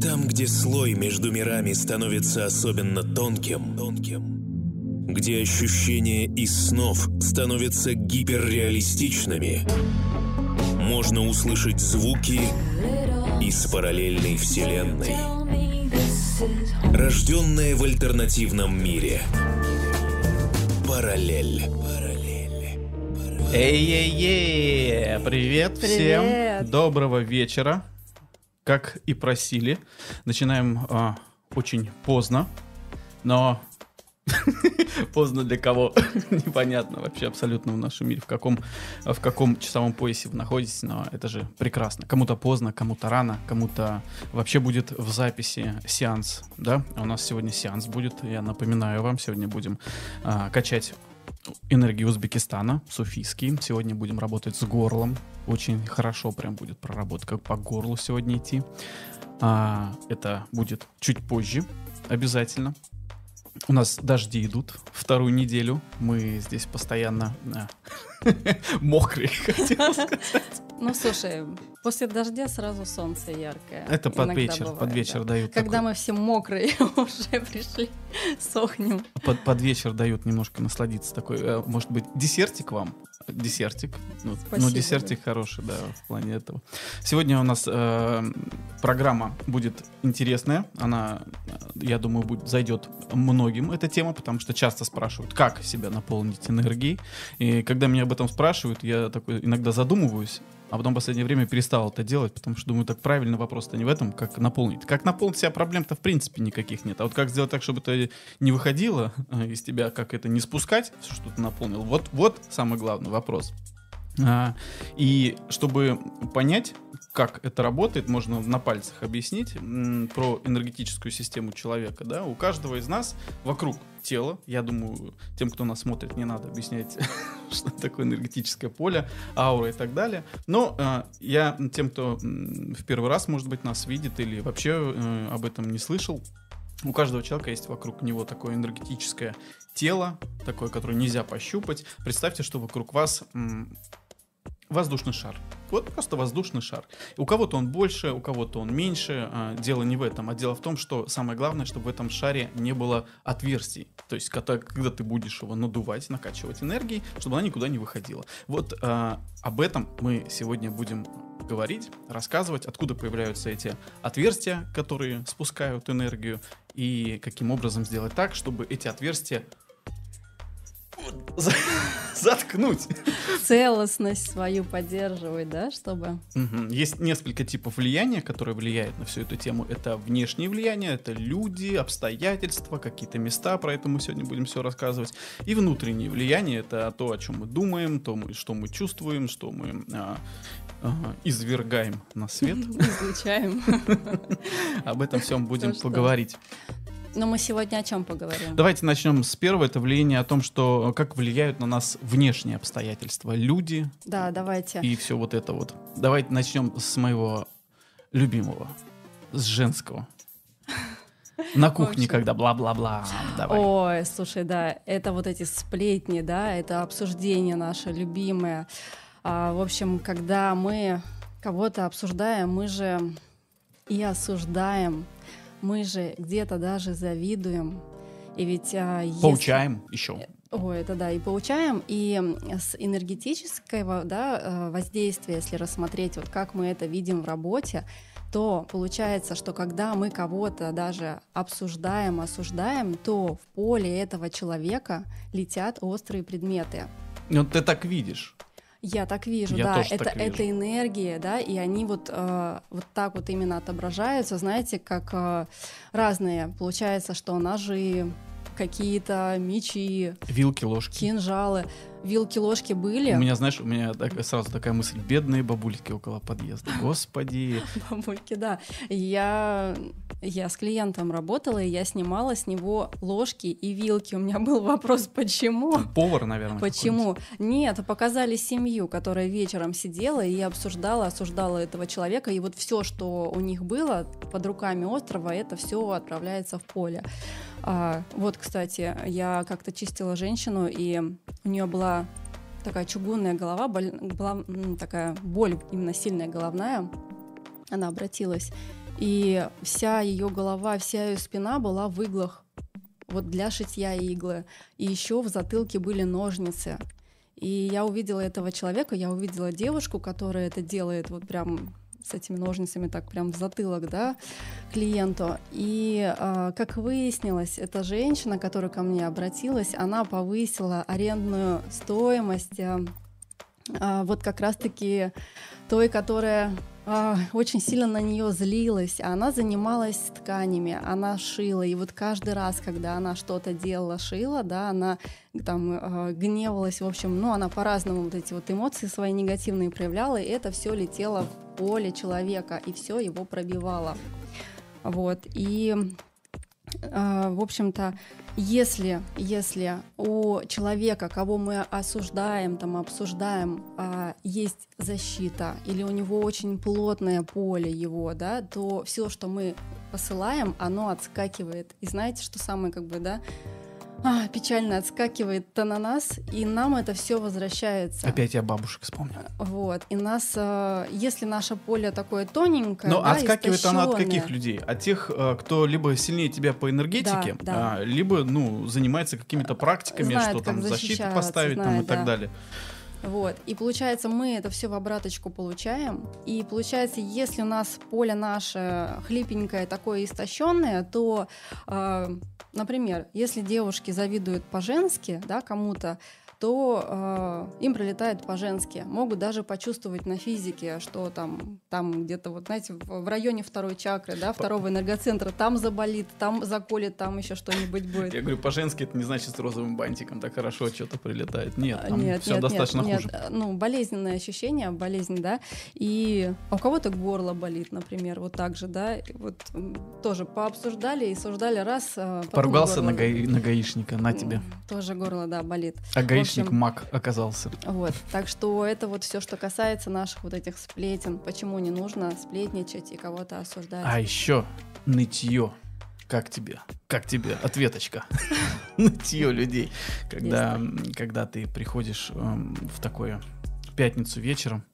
Там, где слой между мирами становится особенно тонким, тонким, где ощущения из снов становятся гиперреалистичными, можно услышать звуки из параллельной вселенной, рожденная в альтернативном мире. Параллель. Эй-ей-ей! Привет, Привет. всем! Доброго вечера! Как и просили, начинаем а, очень поздно, но поздно для кого непонятно вообще абсолютно в нашем мире, в каком, в каком часовом поясе вы находитесь, но это же прекрасно. Кому-то поздно, кому-то рано, кому-то вообще будет в записи сеанс, да? А У нас сегодня сеанс будет, я напоминаю вам, сегодня будем а, качать энергии Узбекистана, суфийский. Сегодня будем работать с горлом. Очень хорошо прям будет проработка по горлу сегодня идти. А, это будет чуть позже, обязательно. У нас дожди идут вторую неделю. Мы здесь постоянно мокрые, хотел сказать. Ну, слушай, после дождя сразу солнце яркое. Это под Иногда вечер, бывает, под вечер да. дают. Когда такой- мы все мокрые уже пришли, сохнем. под, под вечер дают немножко насладиться такой, э, может быть, десертик вам? Десертик. Ну, ну, десертик хороший, да, в плане этого. Сегодня у нас э, программа будет интересная. Она, э, я думаю, будет, зайдет многим эта тема, потому что часто спрашивают, как себя наполнить энергией. И когда меня об этом спрашивают, я такой иногда задумываюсь, а потом в последнее время перестал это делать, потому что думаю, так правильно вопрос-то не в этом, как наполнить. Как наполнить себя проблем-то в принципе никаких нет. А вот как сделать так, чтобы это не выходило э, из тебя, как это не спускать, что ты наполнил. Вот, вот самый главный вопрос. А, и чтобы понять, как это работает, можно на пальцах объяснить про энергетическую систему человека. Да? У каждого из нас вокруг тела, я думаю, тем, кто нас смотрит, не надо объяснять, что такое энергетическое поле, аура и так далее. Но э, я тем, кто в первый раз, может быть, нас видит или вообще э, об этом не слышал, у каждого человека есть вокруг него такое энергетическое тело, такое, которое нельзя пощупать. Представьте, что вокруг вас воздушный шар. Вот просто воздушный шар. У кого-то он больше, у кого-то он меньше. А, Дело не в этом, а дело в том, что самое главное, чтобы в этом шаре не было отверстий. То есть, когда, когда ты будешь его надувать, накачивать энергией, чтобы она никуда не выходила. Вот а, об этом мы сегодня будем говорить, рассказывать, откуда появляются эти отверстия, которые спускают энергию, и каким образом сделать так, чтобы эти отверстия заткнуть. Целостность свою поддерживать, да, чтобы... Мгм. Есть несколько типов влияния, которые влияют на всю эту тему. Это внешние влияния, это люди, обстоятельства, какие-то места, про это мы сегодня будем все рассказывать. И внутренние влияния, это то, о чем мы думаем, то, мы- что мы чувствуем, что мы а, ага, извергаем на свет. Излучаем. Об этом всем будем поговорить. Но мы сегодня о чем поговорим? Давайте начнем с первого. Это влияние о том, что как влияют на нас внешние обстоятельства. Люди Да, давайте. и все вот это вот. Давайте начнем с моего любимого, с женского. На кухне, когда бла-бла-бла. Ой, слушай, да, это вот эти сплетни, да, это обсуждение наше любимое. А, в общем, когда мы кого-то обсуждаем, мы же и осуждаем, мы же где-то даже завидуем. И ведь а, если- Поучаем еще. Ой, это да, и получаем, и с энергетического да, э, воздействия, если рассмотреть, вот как мы это видим в работе, то получается, что когда мы кого-то даже обсуждаем, осуждаем, то в поле этого человека летят острые предметы. Ну, ты так видишь. Я так вижу, Я да, это, так вижу. это энергия, да, и они вот, э, вот так вот именно отображаются, знаете, как э, разные. Получается, что ножи, какие-то мечи, Вилки, ложки. кинжалы, вилки, ложки были. У меня, знаешь, у меня так- сразу такая мысль. Бедные бабульки около подъезда. Господи. Бабульки, да. Я, я с клиентом работала, и я снимала с него ложки и вилки. У меня был вопрос, почему? Повар, наверное. Почему? Нет, показали семью, которая вечером сидела и обсуждала, осуждала этого человека, и вот все, что у них было под руками острова, это все отправляется в поле. А, вот, кстати, я как-то чистила женщину, и у нее была такая чугунная голова, боль- была такая боль именно сильная головная. Она обратилась. И вся ее голова, вся ее спина была в иглах, вот для шитья иглы. И еще в затылке были ножницы. И я увидела этого человека, я увидела девушку, которая это делает вот прям с этими ножницами так прям в затылок, да, клиенту. И э, как выяснилось, эта женщина, которая ко мне обратилась, она повысила арендную стоимость э, э, вот как раз-таки той, которая а, очень сильно на нее злилась. Она занималась тканями, она шила. И вот каждый раз, когда она что-то делала, шила, да, она там а, гневалась, в общем, ну, она по-разному вот эти вот эмоции свои негативные проявляла, и это все летело в поле человека, и все его пробивало. Вот. И а, в общем-то, если, если у человека, кого мы осуждаем, там, обсуждаем, а, есть защита, или у него очень плотное поле его, да, то все, что мы посылаем, оно отскакивает. И знаете, что самое, как бы, да, а, печально отскакивает-то на нас, и нам это все возвращается. Опять я бабушек вспомнил. Вот. И нас, э, если наше поле такое тоненькое, Но да, отскакивает она от каких людей? От тех, э, кто либо сильнее тебя по энергетике, Да, да. а, либо ну занимается какими-то практиками, Знает, что там защиту поставить там, и знает, так да. далее. Вот. И получается, мы это все в обраточку получаем. И получается, если у нас поле наше хлипенькое, такое истощенное, то, э, например, если девушки завидуют по-женски, да, кому-то, то э, им прилетает по-женски. Могут даже почувствовать на физике, что там, там где-то, вот знаете, в, районе второй чакры, да, второго энергоцентра, там заболит, там заколет, там еще что-нибудь будет. Я говорю, по-женски это не значит с розовым бантиком так хорошо что-то прилетает. Нет, А, там нет, все нет, достаточно нет, хуже. нет. Ну, болезненное ощущение, болезнь, да. И а у кого-то горло болит, например, вот так же, да. Вот тоже пообсуждали и суждали раз. а, Поругался горло- на, гаи- на гаишника, на тебе. Тоже горло, да, болит. А гаишник общем- маг оказался. Вот. Так что это вот все, что касается наших вот этих сплетен. Почему не нужно сплетничать и кого-то осуждать. А еще нытье. Как тебе? Как тебе? Ответочка. Нытье людей. Когда, когда ты приходишь эм, в такое пятницу вечером,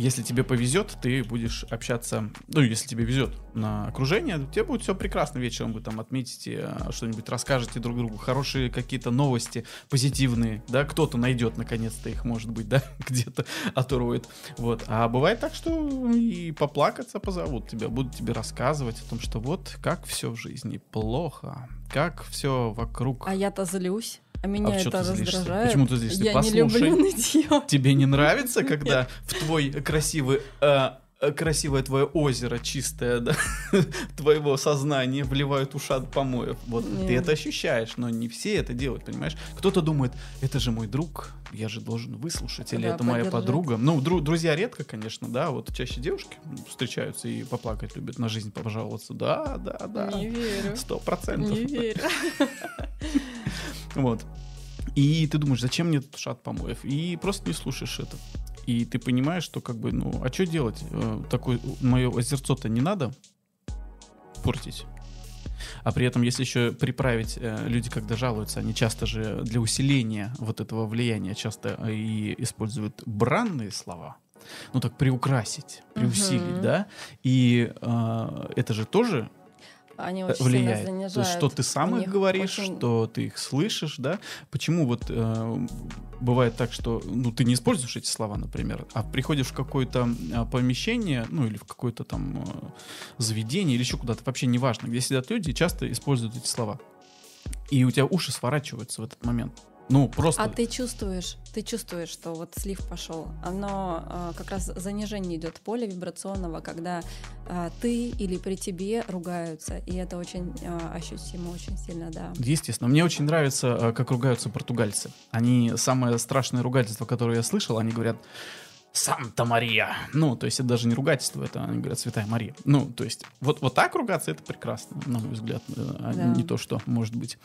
если тебе повезет, ты будешь общаться, ну, если тебе везет на окружение, тебе будет все прекрасно вечером, вы там отметите э, что-нибудь, расскажете друг другу, хорошие какие-то новости, позитивные, да, кто-то найдет наконец-то их, может быть, да, где-то оторвает, вот. А бывает так, что и поплакаться позовут тебя, будут тебе рассказывать о том, что вот как все в жизни плохо, как все вокруг. А я-то злюсь. А меня чё это ты раздражает. Почему ты злишься? Я Послушай. не люблю нытье. Тебе не нравится, когда в твой красивый э, э, красивое твое озеро чистое, да, твоего сознания вливают ушат помоев. Вот ты Нет. это ощущаешь, но не все это делают, понимаешь? Кто-то думает, это же мой друг, я же должен выслушать, или Да, это моя поддержать. подруга. Ну, дру- друзья редко, конечно, да, вот чаще девушки встречаются и поплакать любят, на жизнь пожаловаться. Да, да, да. Не верю. Сто процентов. Не верю. Вот. И ты думаешь, зачем мне этот шат помоев? И просто не слушаешь это. И ты понимаешь, что как бы, ну, а что делать? Э, Такое мое озерцо-то не надо портить. А при этом, если еще приправить, э, люди, когда жалуются, они часто же для усиления вот этого влияния часто э, и используют бранные слова. Ну так приукрасить, приусилить, Мгм. да? И э, это же тоже Они очень влияет. сильно То есть, занижают. что ты сам их говоришь, очень- что ты их слышишь, да? Почему вот э, бывает так, что ну ты не используешь эти слова, например, а приходишь в какое-то э, помещение, ну или в какое-то там э, заведение или еще куда-то, вообще неважно, где сидят люди часто используют эти слова. И у тебя уши сворачиваются в этот момент. Ну, просто... А ты чувствуешь, ты чувствуешь, что вот слив пошел. Оно а, как раз занижение идет поля вибрационного, когда а, ты или при тебе ругаются, и это очень а, ощутимо, очень сильно, да. Естественно. Мне очень нравится, э, как ругаются португальцы. Они, самое страшное ругательство, которое я слышал, они говорят Санта Мария. Ну, то есть это даже не ругательство, это они говорят Святая Мария. Ну, то есть вот, вот так ругаться это прекрасно, на мой взгляд, э, а Да. не то, что может быть.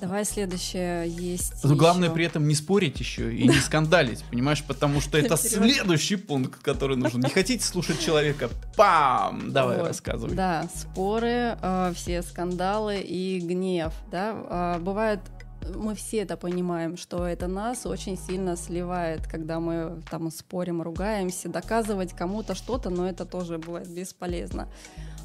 Давай следующее есть. Но главное ещё. при этом не спорить еще и не скандалить, понимаешь, потому что это следующий пункт, который нужен. Не хотите слушать человека? Пам! Давай Вот. рассказывай. Да, споры, э, все скандалы и гнев, да. Э, бывает мы все это понимаем, что это нас очень сильно сливает, когда мы там спорим, ругаемся, доказывать кому-то что-то, но это тоже бывает бесполезно.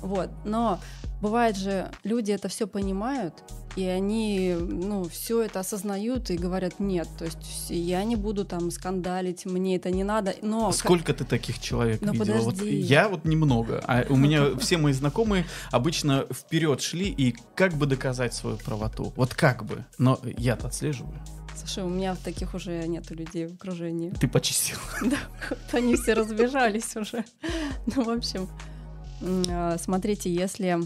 Вот. Но бывает же, люди это все понимают, и они, ну, все это осознают и говорят нет. То есть я не буду там скандалить, мне это не надо. Но сколько ты таких человек ну, видела? Вот я вот немного, а у меня все мои знакомые обычно вперед шли и как бы доказать свою правоту. Вот как бы. Но я-то отслеживаю. Слушай, у меня таких уже нету людей в окружении. Ты почистил. Да, они все разбежались уже. Ну, в общем, а, смотрите, если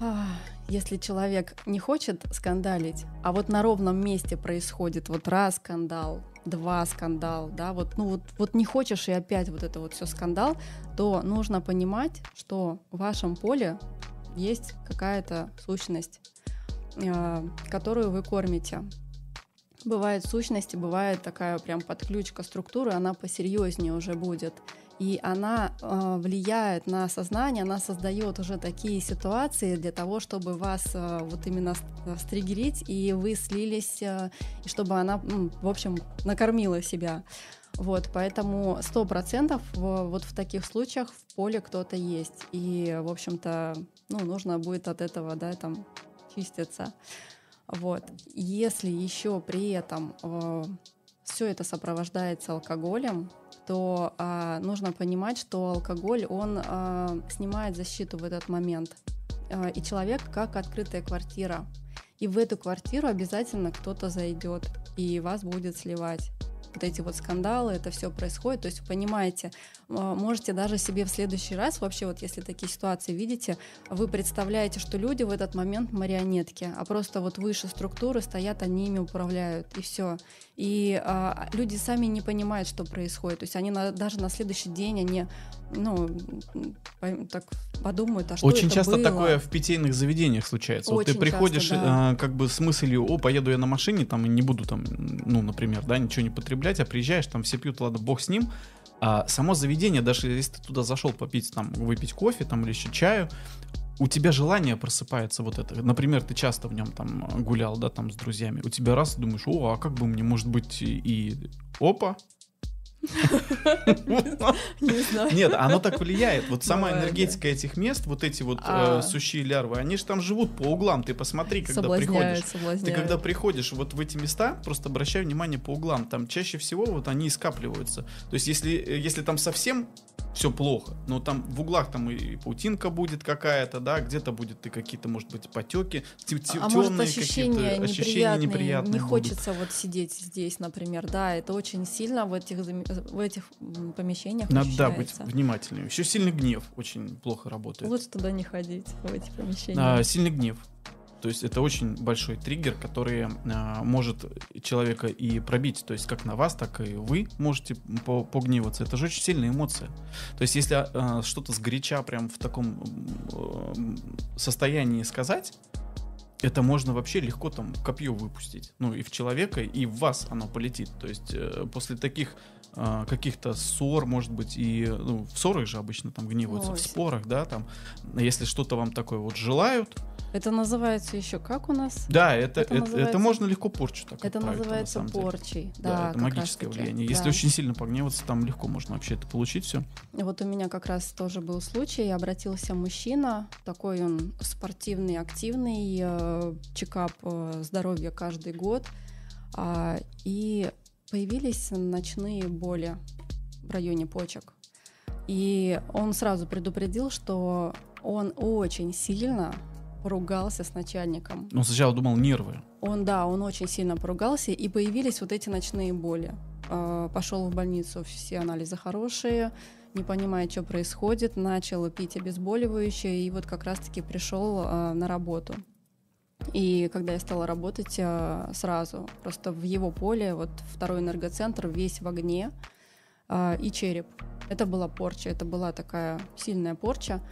а, если человек не хочет скандалить, а вот на ровном месте происходит вот раз скандал, два скандал, да, вот, ну вот, вот не хочешь и опять вот это вот все скандал, то нужно понимать, что в вашем поле есть какая-то сущность, э, которую вы кормите. Бывает сущности, бывает такая прям подключка структуры, она посерьезнее уже будет и она э, влияет на сознание, она создает уже такие ситуации для того, чтобы вас э, вот именно стригерить, и вы слились, э, и чтобы она, ну, в общем, накормила себя. Вот, поэтому сто процентов вот в таких случаях в поле кто-то есть, и, в общем-то, ну, нужно будет от этого, да, там, чиститься. Вот. Если еще при этом э, все это сопровождается алкоголем, то а, нужно понимать, что алкоголь, он а, снимает защиту в этот момент. А, и человек как открытая квартира. И в эту квартиру обязательно кто-то зайдет и вас будет сливать вот эти вот скандалы, это все происходит. То есть понимаете, можете даже себе в следующий раз, вообще вот если такие ситуации видите, вы представляете, что люди в этот момент марионетки, а просто вот выше структуры стоят, они ими управляют, и все. И а, люди сами не понимают, что происходит. То есть они на, даже на следующий день, они ну, так подумают, а что Очень это часто было? такое в питейных заведениях случается. Очень вот ты приходишь часто, да. а, как бы с мыслью, о, поеду я на машине, там, и не буду там, ну, например, да, ничего не потреблять, а приезжаешь, там все пьют, ладно, бог с ним, а само заведение, даже если ты туда зашел попить, там, выпить кофе, там, или еще чаю, у тебя желание просыпается вот это. Например, ты часто в нем там гулял, да, там с друзьями. У тебя раз думаешь, о, а как бы мне, может быть, и опа, Не знаю. Нет, оно так влияет. Вот сама энергетика этих мест, вот эти вот А. э, сущие лярвы, они же там живут по углам. Ты посмотри, когда приходишь. Ты когда приходишь вот в эти места, просто обращай внимание по углам. Там чаще всего вот они и скапливаются. То есть если, э, если там совсем все плохо, но там в углах там и паутинка будет какая-то, да, где-то будет и какие-то, может быть, потеки, А может темные ощущения какие-то ощущения неприятные, неприятные не будут. хочется вот сидеть здесь, например, да, это очень сильно в этих, в этих помещениях Надо да, быть внимательным. Еще сильный гнев очень плохо работает. Лучше туда не ходить, в эти помещения. А, сильный гнев. То есть это очень большой триггер, который а, может человека и пробить. То есть как на вас, так и вы можете по- погневаться. Это же очень сильная эмоция. То есть если а, что-то сгоряча прям в таком м, состоянии сказать, это можно вообще легко там копье выпустить. Ну и в человека, и в вас оно полетит. То есть э, после таких а, каких-то ссор, может быть, и ну, в ссорах же обычно там гневаются, Ой. в спорах, да, там, если что-то вам такое вот желают, Это называется еще как у нас? да, это, Это это, это, можно легко порчу так Это на называется деле. порчей. Да, Да, это магическое влияние. Если Да. очень сильно погневаться, там легко можно вообще это получить все. Вот у меня как раз тоже был случай, обратился мужчина, такой он спортивный, активный, э, чекап э, здоровья каждый год, а, и появились ночные боли в районе почек. И он сразу предупредил, что он очень сильно поругался с начальником. Но сначала думал нервы. Он, да, он очень сильно поругался, и появились вот эти ночные боли. Э, Пошел в больницу, все анализы хорошие, не понимая, что происходит, начал пить обезболивающее, и вот как раз-таки пришел э, на работу. И когда я стала работать э, сразу, просто в его поле, вот второй энергоцентр весь в огне и череп. Это была порча, это была такая сильная порча.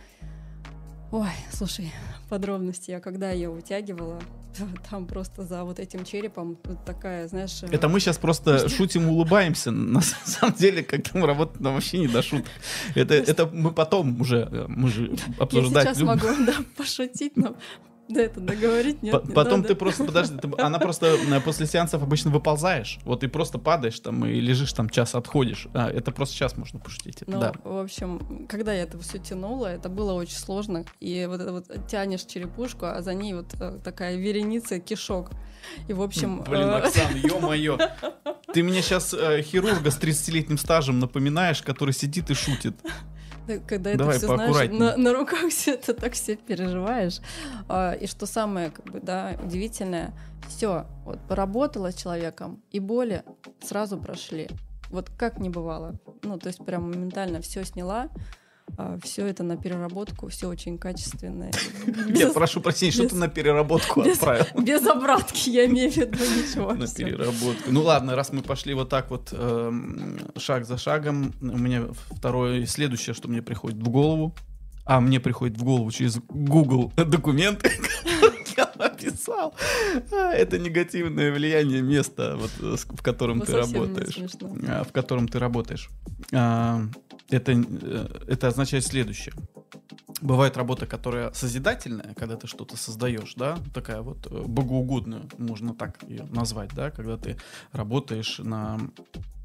Ой, слушай, подробности. Я когда ее вытягивала, там просто за вот этим черепом вот такая, знаешь... э, Это мы сейчас просто шутим, улыбаемся. На самом деле, когда мы работаем, нам вообще не до шуток. Это, это мы потом уже, э, мы же Я обсуждать сейчас любим. могу да, пошутить, но Да, это договорить нет. По- не Потом надо. ты просто, подожди, ты- она просто э, после сеансов обычно выползаешь, вот и просто падаешь там и лежишь там час, отходишь. А, это просто сейчас можно пошутить. Ну, да. в общем, когда я это все тянула, это было очень сложно. И вот это вот тянешь черепушку, а за ней вот э, такая вереница кишок. И, в общем... Блин, э, Оксан, ё-моё. Ты мне сейчас хирурга с 30-летним стажем напоминаешь, который сидит и шутит. Да, Когда это Давай все, знаешь, на, на руках все это так все переживаешь. А, и что самое, как бы, да, удивительное, все, вот поработала с человеком, и боли сразу прошли. Вот как не бывало. Ну, то есть прям моментально все сняла, все это на переработку, все очень качественное. Я прошу прощения, что ты на переработку отправил. без обратки, я имею в виду ничего. На переработку. Ну ладно, раз мы пошли вот так вот эм, шаг за шагом, у меня второе, следующее, что мне приходит в голову, а мне приходит в голову через Google документы, написал, А, это негативное влияние места, вот, э, в котором Ну, ты работаешь. а, в котором ты работаешь. А, Это, э, это означает следующее. Бывает работа, которая созидательная, когда ты что-то создаешь, да, такая вот э, богоугодная, можно так ее назвать, да, когда ты работаешь на,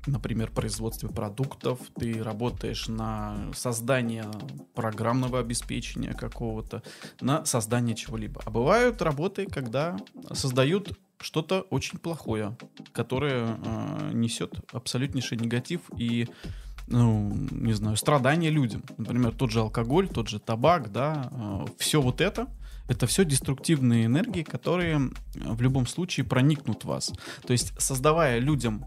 например, производстве продуктов, ты работаешь на создание программного обеспечения какого-то, на создание чего-либо. А бывают работы, когда создают что-то очень плохое, которое э, несет абсолютнейший негатив и ну, не знаю, страдания людям. Например, тот же алкоголь, тот же табак, да, все вот это, это все деструктивные энергии, которые э, в любом случае проникнут в вас. То есть, создавая людям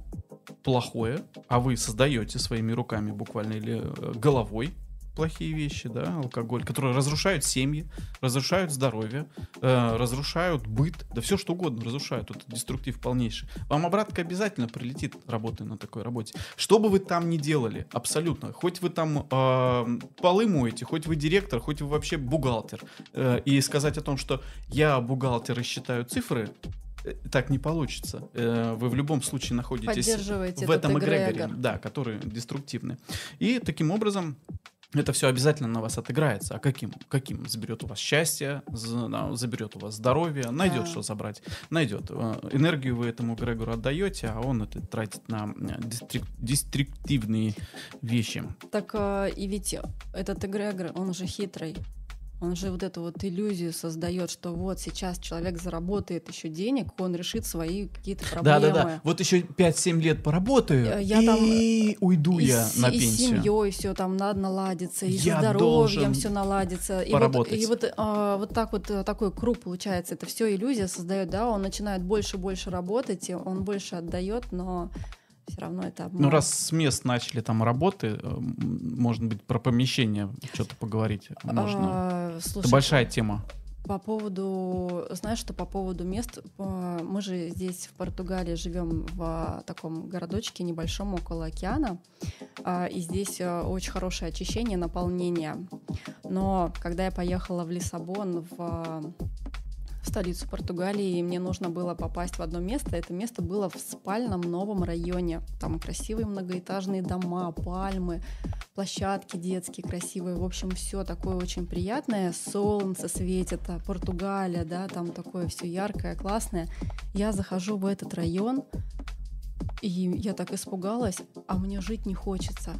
плохое, а вы создаете своими руками буквально или э, головой плохие вещи, да, алкоголь, которые разрушают семьи, разрушают здоровье, э, разрушают быт, да все что угодно разрушают, это деструктив полнейший. Вам обратка обязательно прилетит, работая на такой работе. Что бы вы там ни делали, абсолютно, хоть вы там э, полы моете, хоть вы директор, хоть вы вообще бухгалтер, э, и сказать о том, что я бухгалтер и считаю цифры, так не получится. Э, Вы в любом случае находитесь в этом эгрегоре, эгрегор. да, которые деструктивны. И таким образом это все обязательно на вас отыграется. А каким? Каким? Заберет у вас счастье, заберет у вас здоровье, найдет Да. что забрать, найдет. Э, Энергию вы этому Грегору отдаете, а он это тратит на э, дестрик- деструктивные вещи. Так э, и ведь этот эгрегор, он же хитрый. Он же вот эту вот иллюзию создает, что вот сейчас человек заработает еще денег, он решит свои какие-то проблемы. Да, да, да. Вот еще 5-7 лет поработаю, Э, я и уйду и я с, на и с пенсию. семьей все там надо наладиться, и Я здоровьем все наладится. И вот, поработать. и вот, а, вот так вот э, такой круг получается. Это все иллюзия создает, да, он начинает больше и больше работать, и он больше отдает, но все равно это обман. Ну, раз с мест начали там работы, э, может быть, про помещение что-то поговорить можно. А, Это слушай, большая тема. По поводу, знаешь, что по поводу мест, мы же здесь в Португалии живем в а, таком городочке небольшом около океана, а, и здесь э, очень хорошее очищение, наполнение. Но когда я поехала в Лиссабон, в а, в столицу Португалии, и мне нужно было попасть в одно место. Это место было в спальном новом районе. Там красивые многоэтажные дома, пальмы, площадки детские красивые. В общем, все такое очень приятное. Солнце светит, а Португалия, да, там такое все яркое, классное. Я захожу в этот район, и я так испугалась, а мне жить не хочется.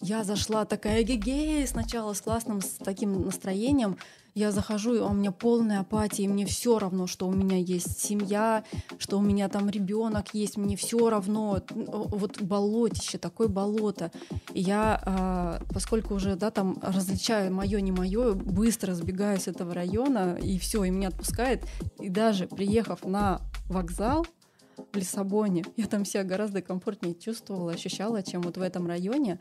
Я зашла такая гегей сначала с классным, с таким настроением. Я захожу, а у меня полная апатия, и мне все равно, что у меня есть семья, что у меня там ребенок есть, мне все равно. Вот болотище, такое болото. И я, а, поскольку уже, да, там различаю мое, не мое, быстро сбегаю с этого района, и все, и меня отпускает. И даже приехав на вокзал, в Лиссабоне. Я там себя гораздо комфортнее чувствовала, ощущала, чем вот в этом районе.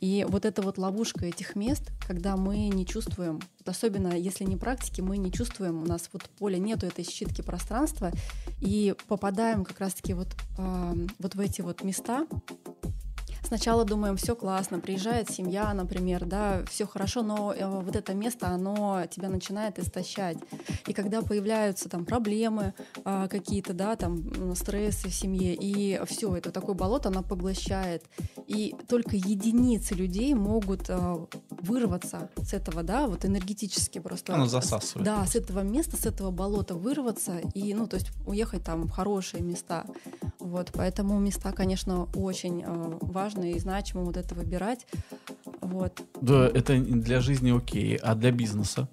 И вот эта вот ловушка этих мест, когда мы не чувствуем, вот особенно если не практики, мы не чувствуем, у нас вот поле нету этой щитки пространства, и попадаем как раз-таки вот, а, вот в эти вот места. Сначала думаем, все классно, приезжает семья, например, да, все хорошо, но э, вот это место, оно тебя начинает истощать. И когда появляются там проблемы а, какие-то, да, там стрессы в семье, и все, это такое болото, оно поглощает. И только единицы людей могут а, вырваться с этого, да, вот энергетически просто. Оно засасывает. Да, с этого места, с этого болота вырваться и, ну, то есть уехать там в хорошие места. Вот, поэтому места, конечно, очень э, важно и значимо вот это выбирать. Вот. Да, это для жизни окей, а для бизнеса?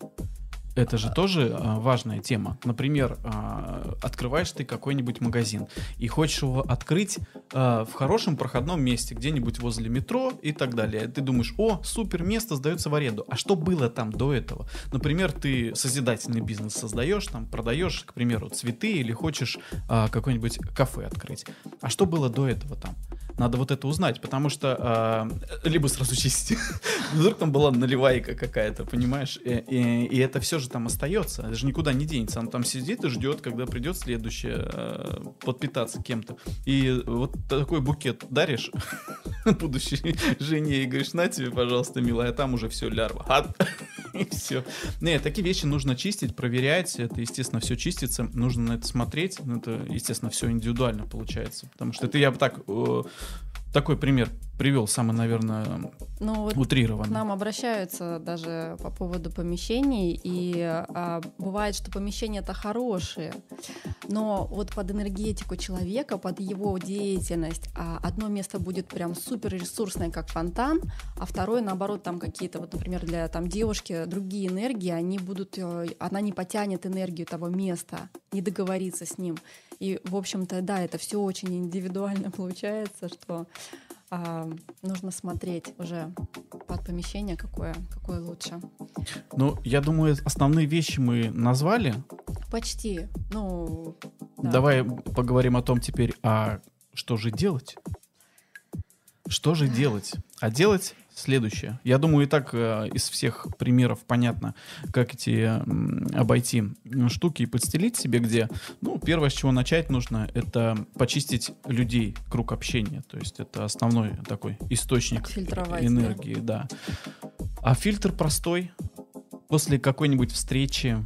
Это же тоже а, важная тема. Например, а, открываешь ты какой-нибудь магазин и хочешь его открыть а, в хорошем проходном месте, где-нибудь возле метро и так далее. Ты думаешь, о, супер, место сдается в аренду. А что было там до этого? Например, ты созидательный бизнес создаешь, там продаешь, к примеру, цветы или хочешь а, какое-нибудь кафе открыть. А что было до этого там? Надо вот это узнать, потому что э, либо сразу чистить. Вдруг там была наливайка какая-то, понимаешь? И, и, и это все же там остается. Это же никуда не денется. Он там сидит и ждет, когда придет следующее э, подпитаться кем-то. И вот такой букет даришь будущей жене и говоришь, на тебе, пожалуйста, милая, а там уже все лярва. Все. Нет, такие вещи нужно чистить, проверять. Это, естественно, все чистится. Нужно на это смотреть. Это, естественно, все индивидуально получается. Потому что это я бы так э, такой пример привел, самый, наверное, ну, вот утрированный. К нам обращаются даже по поводу помещений, и а, бывает, что помещения это хорошие, но вот под энергетику человека, под его деятельность, а одно место будет прям супер ресурсное, как фонтан, а второе, наоборот, там какие-то, вот, например, для там девушки другие энергии, они будут, э, она не потянет энергию того места, не договориться с ним. И, в общем-то, да, это все очень индивидуально получается, что а, нужно смотреть уже под помещение, какое, какое лучше. Ну, я думаю, основные вещи мы назвали. Почти. Ну, да. Давай поговорим о том теперь, а что же делать? Что же делать? А делать следующее. Я думаю, и так э, из всех примеров понятно, как эти э, обойти штуки и подстелить себе где. Ну, первое, с чего начать нужно, это почистить людей, круг общения. То есть это основной такой источник энергии, да. да. А фильтр простой. После какой-нибудь встречи,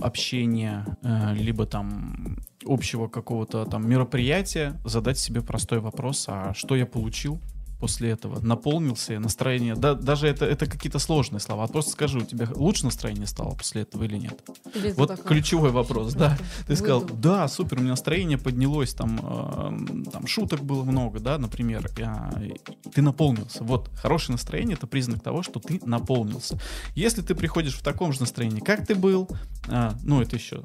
общения, э, либо там общего какого-то там мероприятия задать себе простой вопрос, а что я получил после этого? Наполнился настроение? Да, даже это, это какие-то сложные слова. А просто скажи, у тебя лучше настроение стало после этого или нет? Или вот такой, ключевой вопрос, да. Ты сказал, да, супер, у меня настроение поднялось, там, э, там шуток было много, да, например. Э, ты наполнился. Вот, хорошее настроение — это признак того, что ты наполнился. Если ты приходишь в таком же настроении, как ты был, э, ну, это еще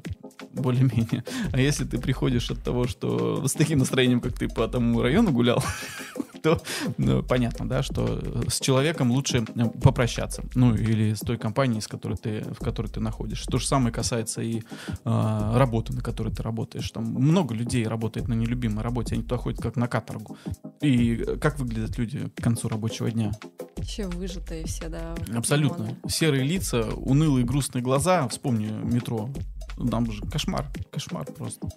более-менее. А если ты приходишь от того, что с таким настроением, как ты по тому району гулял, то ну, понятно, да, что с человеком лучше э, попрощаться. Ну, или с той компанией, с которой ты, в которой ты находишься. То же самое касается и э, работы, на которой ты работаешь. Там много людей работает на нелюбимой работе, они туда ходят как на каторгу. И как выглядят люди к концу рабочего дня? Еще выжатые все, да. Абсолютно. Серые лица, унылые грустные глаза. Вспомни метро там же кошмар, кошмар просто.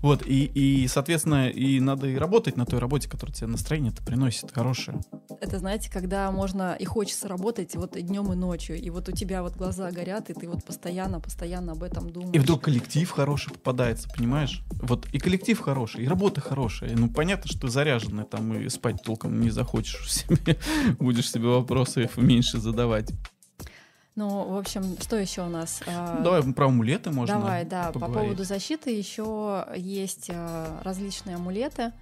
Вот, и, и, соответственно, и надо и работать на той работе, которая тебе настроение-то приносит хорошее. Это, знаете, когда можно и хочется работать вот и днем, и ночью, и вот у тебя вот глаза горят, и ты вот постоянно, постоянно об этом думаешь. И вдруг коллектив хороший попадается, понимаешь? Вот и коллектив хороший, и работа хорошая. Ну, понятно, что заряженный там и спать толком не захочешь себе, будешь себе вопросы меньше задавать. Ну, в общем, что еще у нас? А, давай про амулеты можно. Давай, да. Поговорить. По поводу защиты еще есть а, различные амулеты.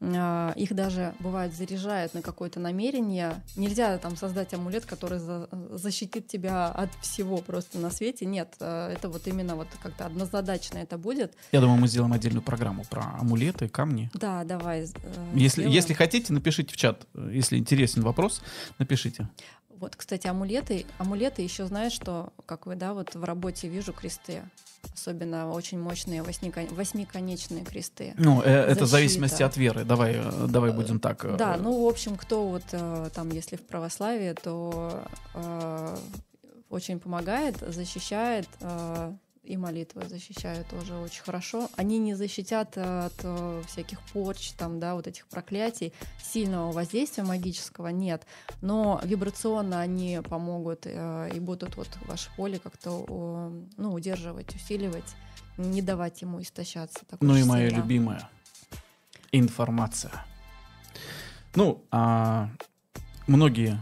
А, их даже бывает заряжают на какое-то намерение. Нельзя там создать амулет, который за защитит тебя от всего просто на свете. Нет, это вот именно вот как-то однозадачно это будет. Я думаю, мы сделаем отдельную программу про амулеты, камни. Да, давай. Э, если, если хотите, напишите в чат. Если интересен вопрос, напишите. Вот, кстати, амулеты. Амулеты еще знаешь, что, как вы, да, вот в работе вижу кресты. Особенно очень мощные восьмиконечные кресты. Ну, э, это в зависимости от веры. Давай, э, давай будем так. Э, да, ну, в общем, кто вот там, если в православии, то э, очень помогает, защищает. Э, и молитвы защищают тоже очень хорошо. Они не защитят от э, всяких порч, там, да, вот этих проклятий, сильного воздействия магического нет, но вибрационно они помогут э, и будут вот ваше поле как-то ну, удерживать, усиливать, не давать ему истощаться. Ну и моя сильно. любимая информация. Ну, а многие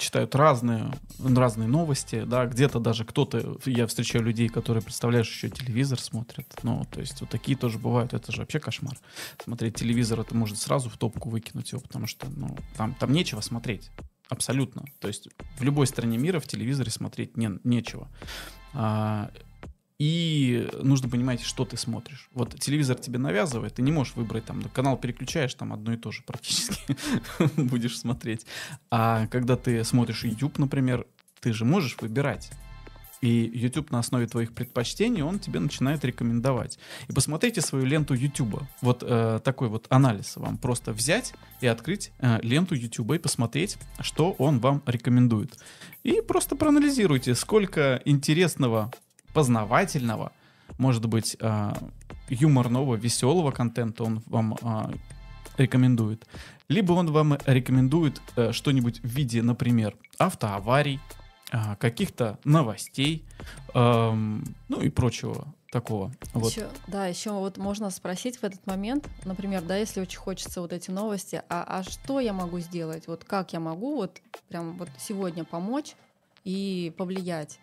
читают разные, разные новости, да, где-то даже кто-то, я встречаю людей, которые, представляешь, еще телевизор смотрят, ну, то есть вот такие тоже бывают, это же вообще кошмар. Смотреть телевизор, это может сразу в топку выкинуть его, потому что, ну, там, там нечего смотреть, абсолютно. То есть в любой стране мира в телевизоре смотреть не, нечего. А, и нужно понимать, что ты смотришь. Вот телевизор тебе навязывает, ты не можешь выбрать там, канал переключаешь, там одно и то же практически будешь смотреть. А когда ты смотришь YouTube, например, ты же можешь выбирать. И YouTube на основе твоих предпочтений, он тебе начинает рекомендовать. И посмотрите свою ленту YouTube. Вот э, такой вот анализ вам просто взять и открыть э, ленту YouTube и посмотреть, что он вам рекомендует. И просто проанализируйте, сколько интересного познавательного, может быть, э, юморного, веселого контента он вам э, рекомендует. Либо он вам рекомендует э, что-нибудь в виде, например, автоаварий, э, каких-то новостей, э, ну и прочего такого. Вот. Еще, да, еще вот можно спросить в этот момент, например, да, если очень хочется вот эти новости, а, а что я могу сделать? Вот как я могу вот прям вот сегодня помочь и повлиять?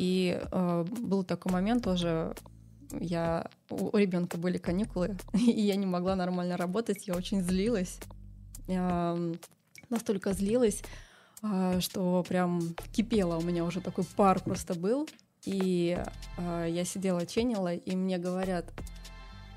И э, был такой момент тоже, я, у ребенка были каникулы, и я не могла нормально работать, я очень злилась. Я настолько злилась, э, что прям кипела у меня уже такой пар просто был. И э, я сидела, ченила, и мне говорят,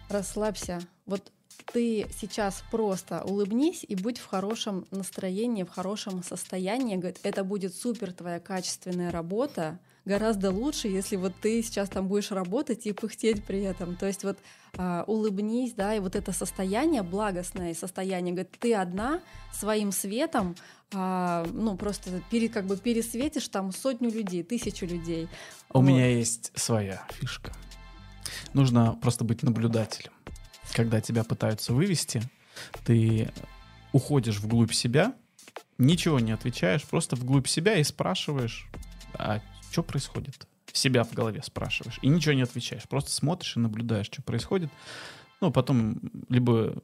расслабься, вот ты сейчас просто улыбнись и будь в хорошем настроении, в хорошем состоянии. Говорит, это будет супер твоя качественная работа, гораздо лучше, если вот ты сейчас там будешь работать и пыхтеть при этом. То есть вот а, улыбнись, да, и вот это состояние, благостное состояние, говорит, ты одна своим светом, а, ну, просто пере, как бы пересветишь там сотню людей, тысячу людей. У вот. меня есть своя фишка. Нужно просто быть наблюдателем. Когда тебя пытаются вывести, ты уходишь вглубь себя, ничего не отвечаешь, просто вглубь себя и спрашиваешь, а что происходит? Себя в голове спрашиваешь. И ничего не отвечаешь. Просто смотришь и наблюдаешь, что происходит. Ну, потом либо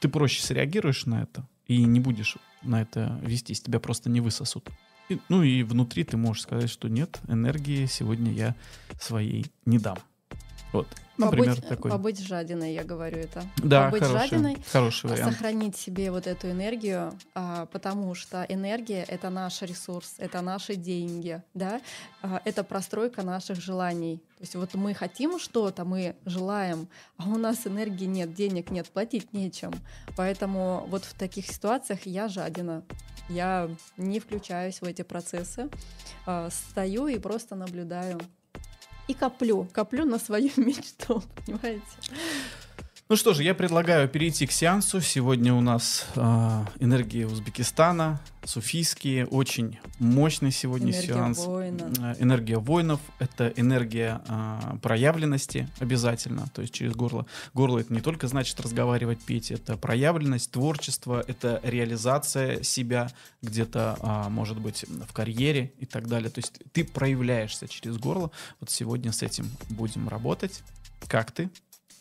ты проще среагируешь на это и не будешь на это вестись, тебя просто не высосут. И, ну и внутри ты можешь сказать, что нет, энергии сегодня я своей не дам. Вот. Например, побыть, такой. побыть жадиной, я говорю это. Да, побыть хороший, жадиной, хороший вариант. сохранить себе вот эту энергию, а, потому что энергия — это наш ресурс, это наши деньги, да, а, это простройка наших желаний. То есть вот мы хотим что-то, мы желаем, а у нас энергии нет, денег нет, платить нечем. Поэтому вот в таких ситуациях я жадина. Я не включаюсь в эти процессы, а, стою и просто наблюдаю и коплю, коплю на свою мечту, понимаете? Ну что же, я предлагаю перейти к сеансу. Сегодня у нас э, энергия Узбекистана, суфийские, очень мощный сегодня энергия сеанс. Воина. Э, энергия воинов — это энергия э, проявленности обязательно, то есть через горло. Горло — это не только значит разговаривать, петь, это проявленность, творчество, это реализация себя где-то, э, может быть, в карьере и так далее. То есть ты проявляешься через горло. Вот сегодня с этим будем работать. Как ты?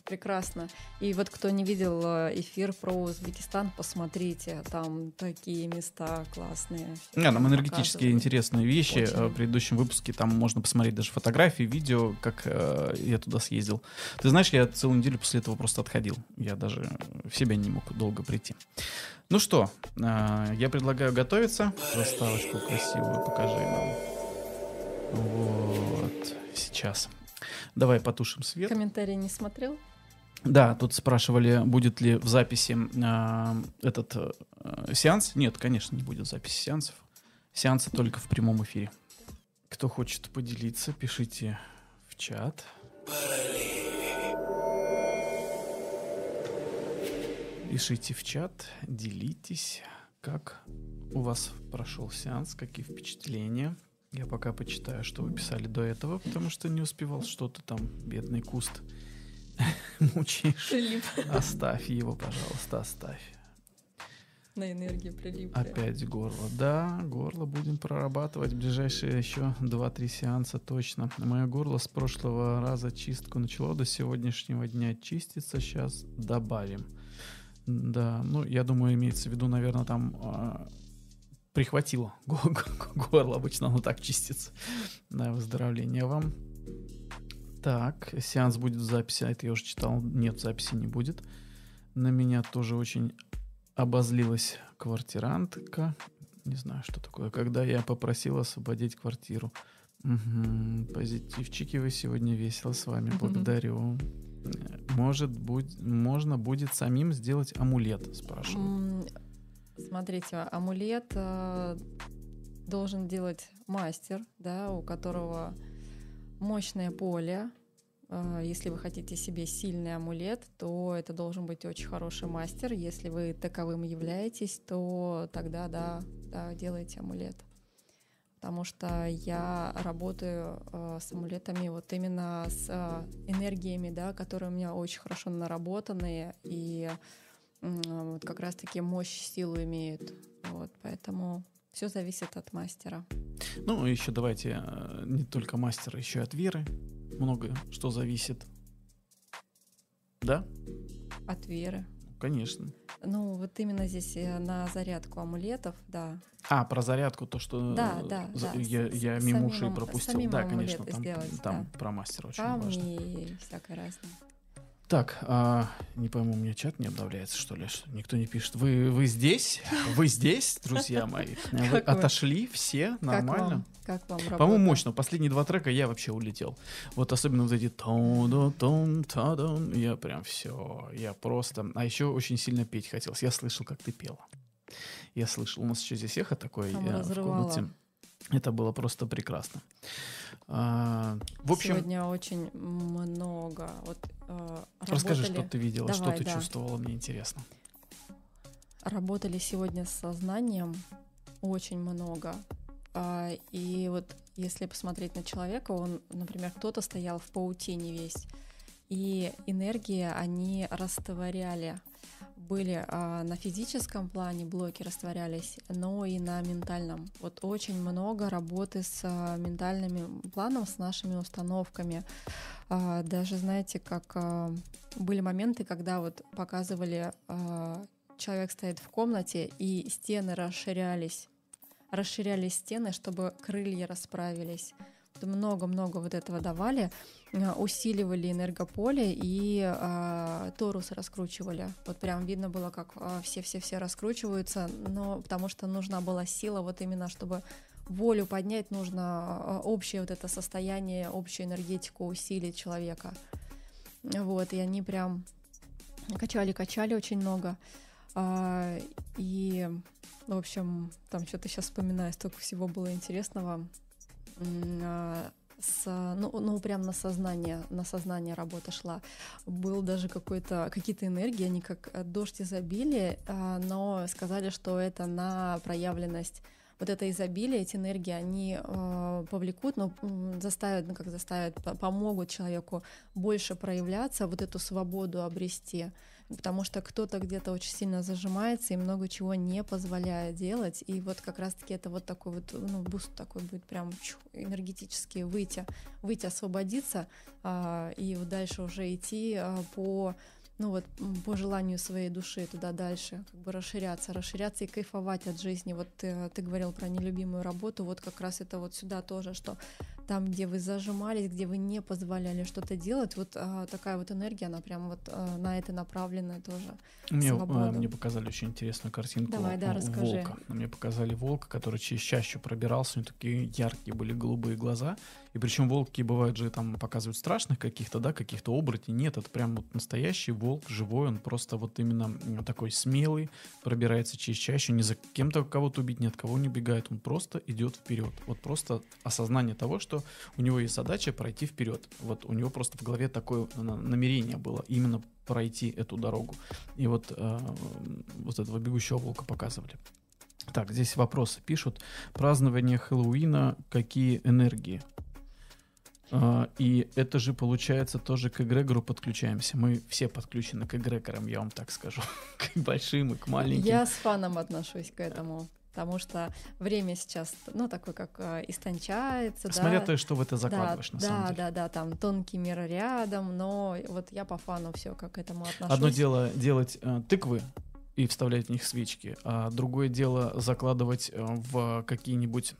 Прекрасно. И вот кто не видел э, эфир про Узбекистан, посмотрите, там такие места классные. Не, там энергетические интересные вещи. Очень. Э, в предыдущем выпуске там можно посмотреть даже фотографии, видео, как э, я туда съездил. Ты знаешь, я целую неделю после этого просто отходил. Я даже в себя не мог долго прийти. Ну что, э, я предлагаю готовиться. Заставочку красивую покажи нам. Вот, сейчас. Давай потушим свет. Комментарий не смотрел? Да, тут спрашивали, будет ли в записи э, этот э, сеанс. Нет, конечно, не будет записи сеансов. Сеансы только в прямом эфире. Кто хочет поделиться, пишите в чат. Пишите в чат, делитесь, как у вас прошел сеанс, какие впечатления. Я пока почитаю, что вы писали до этого, потому что не успевал что-то там, бедный куст. Мучаешь. Прилип. Оставь его, пожалуйста, оставь. На энергию прилип. Опять горло. Да, горло будем прорабатывать. Ближайшие еще 2-3 сеанса точно. Мое горло с прошлого раза чистку начало до сегодняшнего дня чиститься. Сейчас добавим. Да, ну, я думаю, имеется в виду, наверное, там а, прихватило го- го- горло. Обычно оно так чистится. Да, выздоровление вам. Так, сеанс будет в записи. А это я уже читал. Нет, записи не будет. На меня тоже очень обозлилась квартирантка. Не знаю, что такое. Когда я попросил освободить квартиру. Мгм, Позитивчики, вы сегодня весело с вами. Благодарю. Может, будь, можно будет самим сделать амулет, спрашивают. М, Смотрите, амулет э, должен делать мастер, да, у которого мощное поле. Э, Если вы хотите себе сильный амулет, то это должен быть очень хороший мастер. Если вы таковым являетесь, то тогда да, да делайте амулет. Потому что я работаю э, с амулетами вот именно с э, энергиями, да, которые у меня очень хорошо наработаны и вот как раз-таки мощь, силу имеют. Вот, поэтому все зависит от мастера. Ну, еще давайте э, не только мастера, еще и от веры. Много что зависит. Да? От веры. Конечно. Ну, вот именно здесь на зарядку амулетов, да. А, про зарядку, то, что Да, э, да, за- да, я, я мимо ушей пропустил. Да, конечно, там, сделать, там да. про мастера очень важно. Камни и всякое разное. Так, а, не пойму, у меня чат не обновляется, что ли? Никто не пишет. Вы, вы здесь? Вы здесь, друзья мои? Вы отошли все? Нормально? Как вам, как вам? По-моему, мощно. Последние два трека я вообще улетел. Вот особенно вот эти тон та дон Я прям все. Я просто... А еще очень сильно петь хотелось. Я слышал, как ты пела. Я слышал. У нас еще здесь эхо такое Там э, в комнате. Это было просто прекрасно. А, в общем, Сегодня очень много. Вот, э, расскажи, работали- что ты видела, что Давай, ты да. чувствовала, мне интересно. Работали сегодня с сознанием очень много. А, И вот если посмотреть на человека, он, например, кто-то стоял в паутине весь, и энергии они растворяли. Были а, на физическом плане блоки растворялись, но и на ментальном. Вот очень много работы с а, ментальным планом, с нашими установками. А, Даже, знаете, как а, были моменты, когда вот показывали а, человек стоит в комнате, и стены расширялись. Расширялись стены, чтобы крылья расправились. Вот Много-много вот этого давали, э, усиливали энергополе и а, торус раскручивали. Вот прям видно было, как а, все-все-все раскручиваются, но потому что нужна была сила вот именно, чтобы волю поднять, нужно а, общее вот это состояние, общую энергетику усилить человека. Вот, и они прям качали-качали очень много. И, в общем, там что-то сейчас вспоминаю, столько всего было интересного. А, с, ну, ну, прям на сознание, на сознание работа шла. Был даже какой-то, какие-то энергии, они как э, дождь изобилия, а, но сказали, что это на проявленность вот это изобилие, эти энергии, они э, повлекут, но заставят, ну как заставят, по- помогут человеку больше проявляться, вот эту свободу обрести потому что кто-то где-то очень сильно зажимается и много чего не позволяет делать. И вот как раз-таки это вот такой вот, ну, boost такой будет прям энергетически выйти, выйти, освободиться а, и вот дальше уже идти а, по ну вот по желанию своей души туда дальше, как бы расширяться, расширяться и кайфовать от жизни. Вот ты, ты говорил про нелюбимую работу, вот как раз это вот сюда тоже, что там, где вы зажимались, где вы не позволяли что-то делать, вот а, такая вот энергия, она прям вот а, на это направлена тоже. Мне, свободу. мне показали очень интересную картинку Давай, да, расскажи. волка. Мне показали волка, который через чащу пробирался, у него такие яркие были голубые глаза. И причем волки бывают же там показывают страшных каких-то, да, каких-то оборотней. Нет, это прям вот настоящий волк, живой, он просто вот именно такой смелый, пробирается через чащу, не за кем-то кого-то убить, ни от кого не бегает, он просто идет вперед. Вот просто осознание того, что у него есть задача пройти вперед. Вот у него просто в голове такое на- намерение было именно пройти эту дорогу. И вот, э, вот этого бегущего волка показывали. Так, здесь вопросы пишут. Празднование Хэллоуина, какие энергии? А, и это же получается тоже к эгрегору подключаемся. Мы все подключены к эгрегорам, я вам так скажу. к большим и к маленьким. Я с фаном отношусь к этому. Потому что время сейчас, ну, такое, как э, истончается. Смотря да. то, что в это закладываешь, да, на да, самом деле. Да, да, там тонкий мир рядом, но вот я по фану все как к этому отношусь. Одно дело делать э, тыквы и вставлять в них свечки, а другое дело закладывать э, в какие-нибудь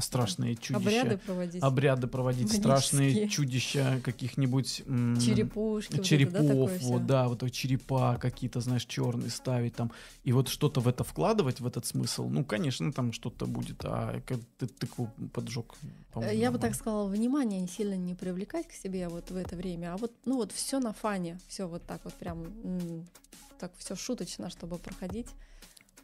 страшные чудища. Обряды проводить. Обряды проводить, Магические. страшные чудища каких-нибудь... м, Черепушки. вот это, да, черепов, вот, да, вот черепа какие-то, знаешь, черные ставить там, и вот что-то в это вкладывать, в этот смысл, ну, конечно, там что-то будет, а как ты тыкву поджег, Я бы так сказала, внимание сильно не привлекать к себе вот в это время, а вот, ну вот все на фане, все вот так вот прям, м, так все шуточно, чтобы проходить.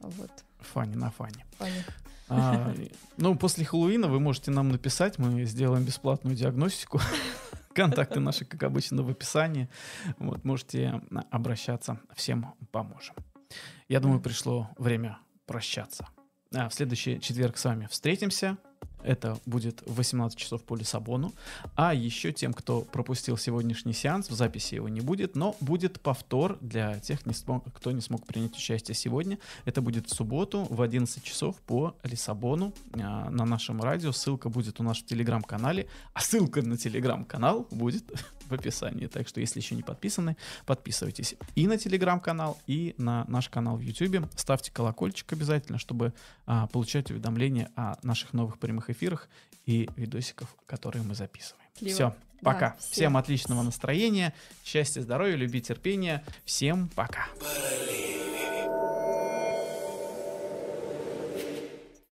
Вот, Фани на фане. фане. А, ну, после Хэллоуина вы можете нам написать, мы сделаем бесплатную диагностику. Контакты наши, как обычно, в описании. Вот, можете обращаться, всем поможем. Я думаю, пришло время прощаться. А, в следующий четверг с вами встретимся. Это будет в 18 часов по Лиссабону. А еще тем, кто пропустил сегодняшний сеанс, в записи его не будет, но будет повтор для тех, кто не смог принять участие сегодня. Это будет в субботу в 11 часов по Лиссабону а, на нашем радио. Ссылка будет у нас в телеграм-канале, а ссылка на телеграм-канал будет в описании. Так что, если еще не подписаны, подписывайтесь и на телеграм-канал, и на наш канал в YouTube. Ставьте колокольчик обязательно, чтобы а, получать уведомления о наших новых прямых эфирах и видосиков, которые мы записываем. Клево. Все, Да, пока. всем. Всем отличного настроения, счастья, здоровья, любви, терпения. Всем пока. Параллель.